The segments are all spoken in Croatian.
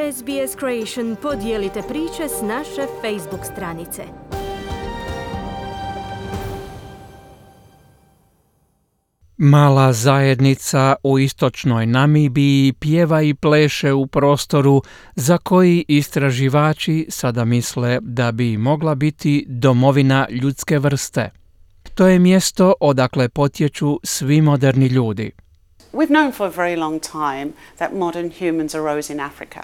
SBS Creation podijelite priče s naše Facebook stranice. Mala zajednica u istočnoj Namibiji pjeva i pleše u prostoru za koji istraživači sada misle da bi mogla biti domovina ljudske vrste. To je mjesto odakle potječu svi moderni ljudi. We've known for a very long time that modern humans arose in Africa.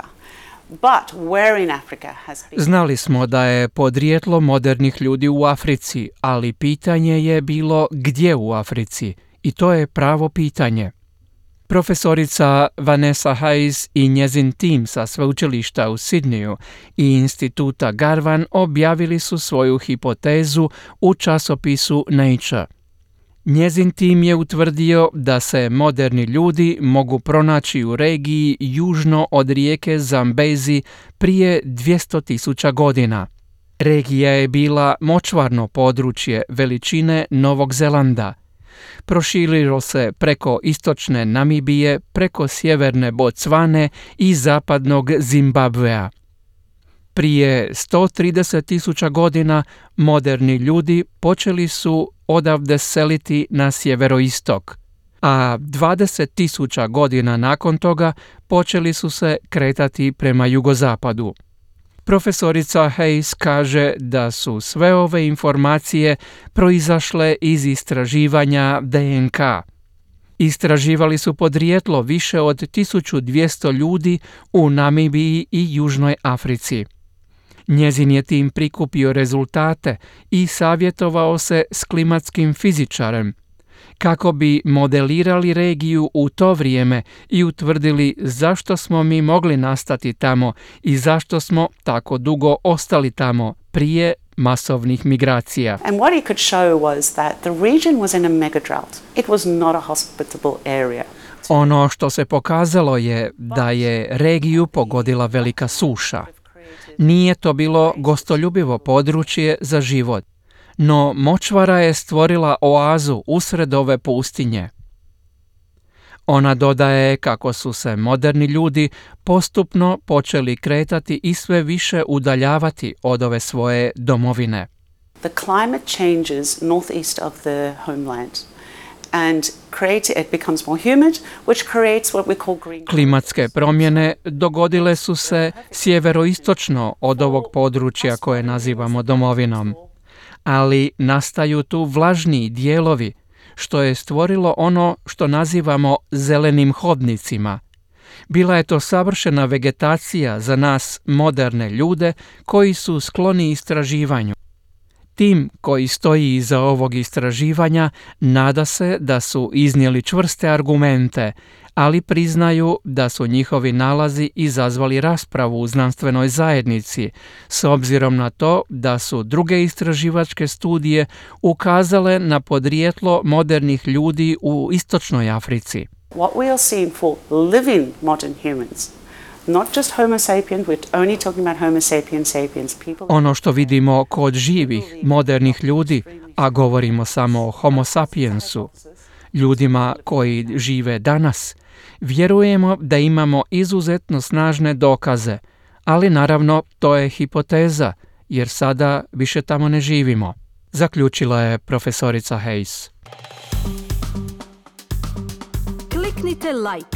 But where in Africa has been... Znali smo da je podrijetlo modernih ljudi u Africi, ali pitanje je bilo gdje u Africi i to je pravo pitanje. Profesorica Vanessa Hayes i njezin tim sa sveučilišta u Sidniju i instituta Garvan objavili su svoju hipotezu u časopisu Nature. Njezin tim je utvrdio da se moderni ljudi mogu pronaći u regiji južno od rijeke Zambezi prije 200.000 godina. Regija je bila močvarno područje veličine Novog Zelanda. Proširilo se preko istočne Namibije, preko sjeverne Bocvane i zapadnog Zimbabvea. Prije 130.000 godina moderni ljudi počeli su odavde seliti na sjeveroistok, a 20.000 godina nakon toga počeli su se kretati prema jugozapadu. Profesorica Hayes kaže da su sve ove informacije proizašle iz istraživanja DNK. Istraživali su podrijetlo više od 1200 ljudi u Namibiji i Južnoj Africi. Njezin je tim prikupio rezultate i savjetovao se s klimatskim fizičarem kako bi modelirali regiju u to vrijeme i utvrdili zašto smo mi mogli nastati tamo i zašto smo tako dugo ostali tamo prije masovnih migracija. And what he could show was that the region was in a mega drought. It was not a hospitable area. Ono što se pokazalo je da je regiju pogodila velika suša. Nije to bilo gostoljubivo područje za život, no močvara je stvorila oazu usred ove pustinje. Ona dodaje kako su se moderni ljudi postupno počeli kretati i sve više udaljavati od ove svoje domovine. The climate changes northeast of the homeland Klimatske promjene dogodile su se sjeveroistočno od ovog područja koje nazivamo domovinom, ali nastaju tu vlažniji dijelovi, što je stvorilo ono što nazivamo zelenim hodnicima. Bila je to savršena vegetacija za nas moderne ljude koji su skloni istraživanju. Tim koji stoji iza ovog istraživanja nada se da su iznijeli čvrste argumente, ali priznaju da su njihovi nalazi izazvali raspravu u znanstvenoj zajednici, s obzirom na to da su druge istraživačke studije ukazale na podrijetlo modernih ljudi u istočnoj Africi. What we are seeing for living modern humans, not just Homo sapiens, we're only talking about Homo sapiens sapiens, people Ono što vidimo kod živih, modernih ljudi, a govorimo samo o homo sapiensu, ljudima koji žive danas, vjerujemo da imamo izuzetno snažne dokaze, ali naravno to je hipoteza, jer sada više tamo ne živimo, zaključila je profesorica Hayes. Kliknite like,